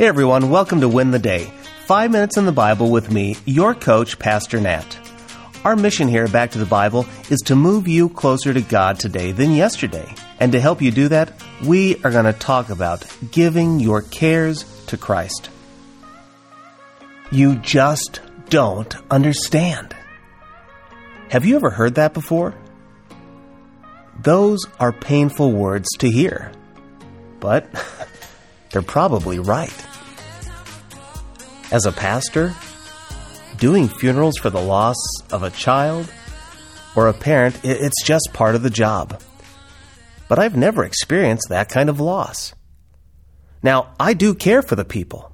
Hey everyone, welcome to Win the Day. Five minutes in the Bible with me, your coach, Pastor Nat. Our mission here Back to the Bible is to move you closer to God today than yesterday. And to help you do that, we are going to talk about giving your cares to Christ. You just don't understand. Have you ever heard that before? Those are painful words to hear. But they're probably right. As a pastor, doing funerals for the loss of a child or a parent, it's just part of the job. But I've never experienced that kind of loss. Now, I do care for the people.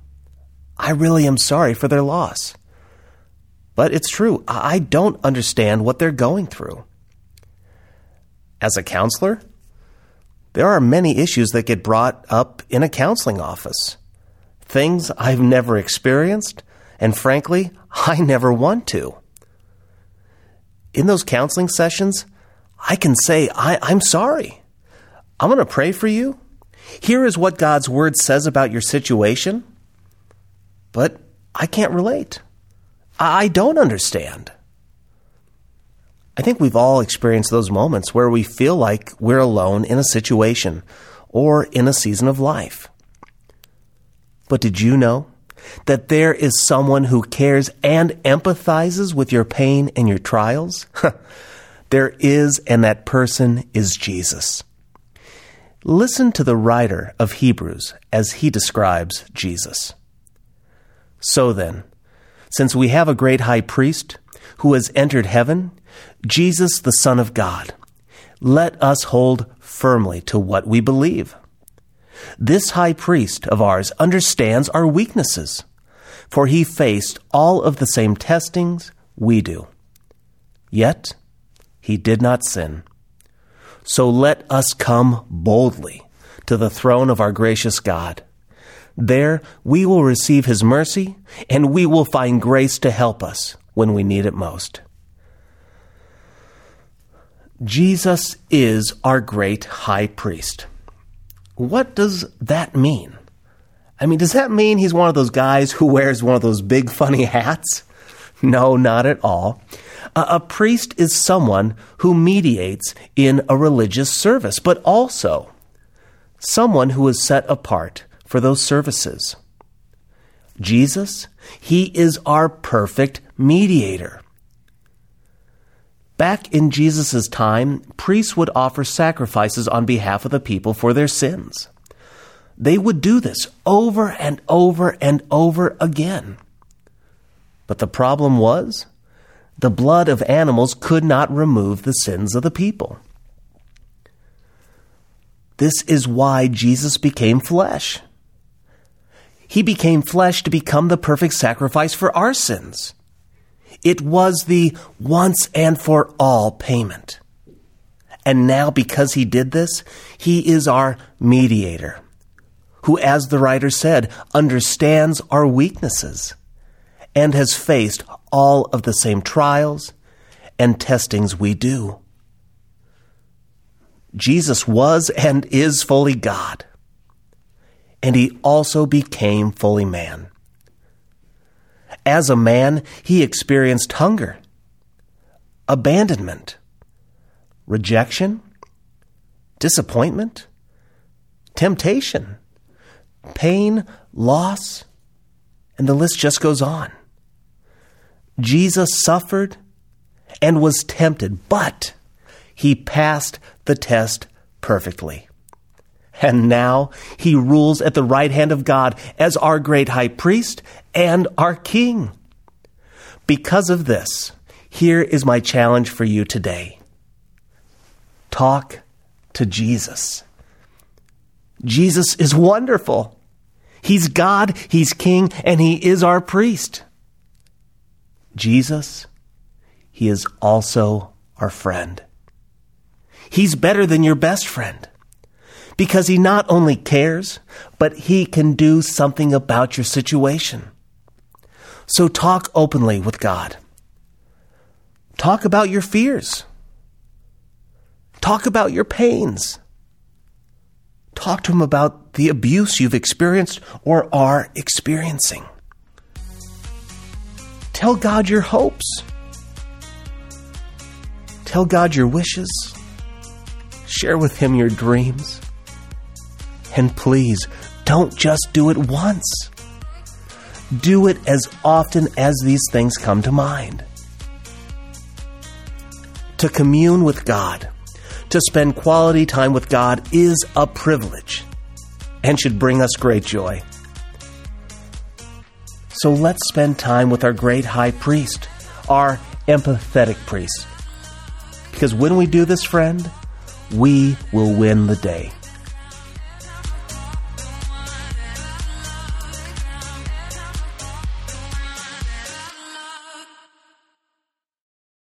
I really am sorry for their loss. But it's true, I don't understand what they're going through. As a counselor, there are many issues that get brought up in a counseling office things I've never experienced, and frankly, I never want to. In those counseling sessions, I can say, I, am sorry. I'm going to pray for you. Here is what God's Word says about your situation, but I can't relate. I don't understand. I think we've all experienced those moments where we feel like we're alone in a situation or in a season of life. But did you know that there is someone who cares and empathizes with your pain and your trials? there is, and that person is Jesus. Listen to the writer of Hebrews as he describes Jesus. So then, since we have a great high priest who has entered heaven, Jesus, the Son of God, let us hold firmly to what we believe. This high priest of ours understands our weaknesses, for he faced all of the same testings we do. Yet he did not sin. So let us come boldly to the throne of our gracious God. There we will receive his mercy, and we will find grace to help us when we need it most. Jesus is our great high priest. What does that mean? I mean, does that mean he's one of those guys who wears one of those big funny hats? No, not at all. A, priest is someone who mediates in a religious service, but also someone who is set apart for those services. Jesus, he is our perfect mediator. Back in Jesus' time, priests would offer sacrifices on behalf of the people for their sins. They would do this over and over and over again. But the problem was, the blood of animals could not remove the sins of the people. This is why Jesus became flesh. He became flesh to become the perfect sacrifice for our sins. It was the once and for all payment. And now, because he did this, he is our mediator, who, as the writer said, understands our weaknesses and has faced all of the same trials and testings we do. Jesus was and is fully God, and he also became fully man. As a man, he experienced hunger, abandonment, rejection, disappointment, temptation, pain, loss, and the list just goes on. Jesus suffered and was tempted, but he passed the test perfectly. And now he rules at the right hand of God as our great high priest and our king. Because of this, here is my challenge for you today talk to Jesus. Jesus is wonderful. He's God, He's King, and He is our priest. Jesus, He is also our friend. He's better than your best friend because he not only cares, but he can do something about your situation. So talk openly with God. Talk about your fears. Talk about your pains. Talk to him about the abuse you've experienced or are experiencing. Tell God your hopes. Tell God your wishes. Share with Him your dreams. And please, don't just do it once. Do it as often as these things come to mind. To commune with God, to spend quality time with God is a privilege and should bring us great joy. So let's spend time with our great high priest, our empathetic priest. Because when we do this, friend, we will win the day.